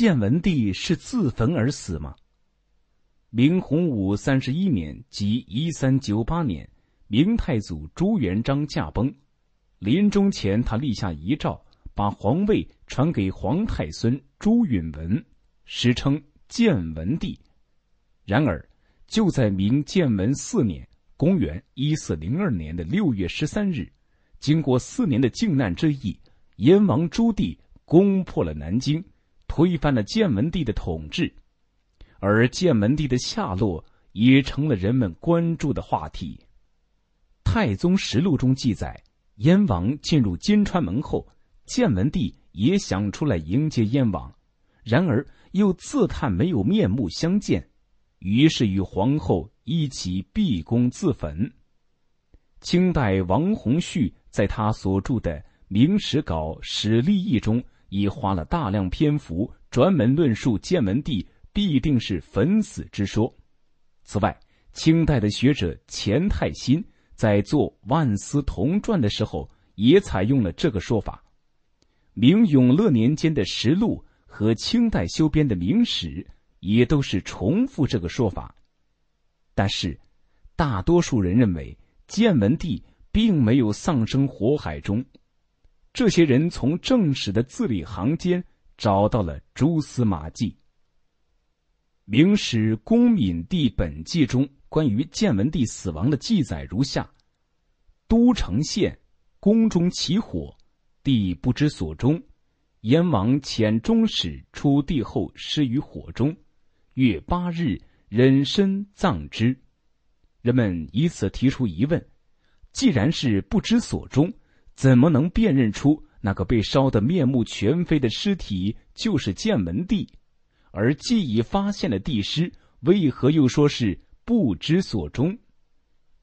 建文帝是自焚而死吗？明洪武三十一年，即一三九八年，明太祖朱元璋驾崩，临终前他立下遗诏，把皇位传给皇太孙朱允文，史称建文帝。然而，就在明建文四年（公元一四零二年）的六月十三日，经过四年的靖难之役，燕王朱棣攻破了南京。推翻了建文帝的统治，而建文帝的下落也成了人们关注的话题。《太宗实录》中记载，燕王进入金川门后，建文帝也想出来迎接燕王，然而又自叹没有面目相见，于是与皇后一起闭宫自焚。清代王洪绪在他所著的《明史稿史立议》中。已花了大量篇幅专门论述建文帝必定是焚死之说。此外，清代的学者钱太新在做《万思同传》的时候，也采用了这个说法。明永乐年间的实录和清代修编的《明史》也都是重复这个说法。但是，大多数人认为建文帝并没有丧生火海中。这些人从正史的字里行间找到了蛛丝马迹。《明史·公敏帝本纪》中关于建文帝死亡的记载如下：都城县宫中起火，帝不知所终，燕王遣中使出帝后失于火中，月八日忍身葬之。人们以此提出疑问：既然是不知所终。怎么能辨认出那个被烧得面目全非的尸体就是建文帝？而既已发现了帝尸，为何又说是不知所终？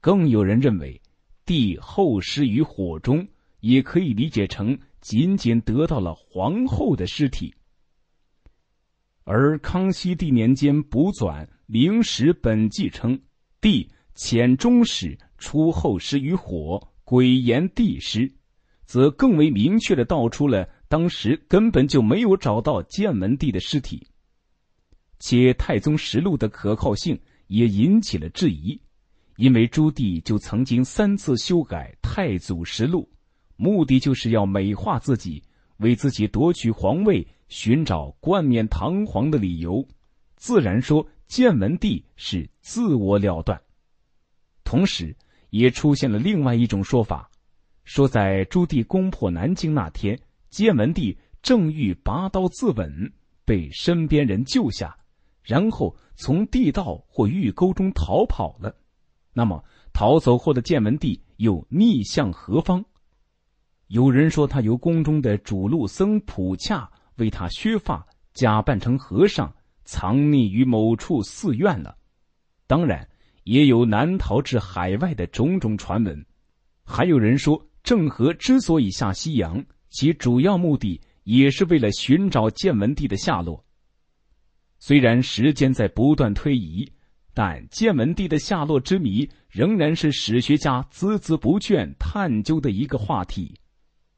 更有人认为，帝后尸于火中，也可以理解成仅仅得到了皇后的尸体。而康熙帝年间补纂《明史本纪》称，帝遣中使出后尸于火，鬼言帝尸。则更为明确的道出了当时根本就没有找到建文帝的尸体，且《太宗实录》的可靠性也引起了质疑，因为朱棣就曾经三次修改《太祖实录》，目的就是要美化自己，为自己夺取皇位寻找冠冕堂皇的理由，自然说建文帝是自我了断。同时，也出现了另外一种说法。说，在朱棣攻破南京那天，建文帝正欲拔刀自刎，被身边人救下，然后从地道或御沟中逃跑了。那么，逃走后的建文帝又逆向何方？有人说，他由宫中的主路僧普洽为他削发，假扮成和尚，藏匿于某处寺院了。当然，也有难逃至海外的种种传闻。还有人说。郑和之所以下西洋，其主要目的也是为了寻找建文帝的下落。虽然时间在不断推移，但建文帝的下落之谜仍然是史学家孜孜不倦探究的一个话题。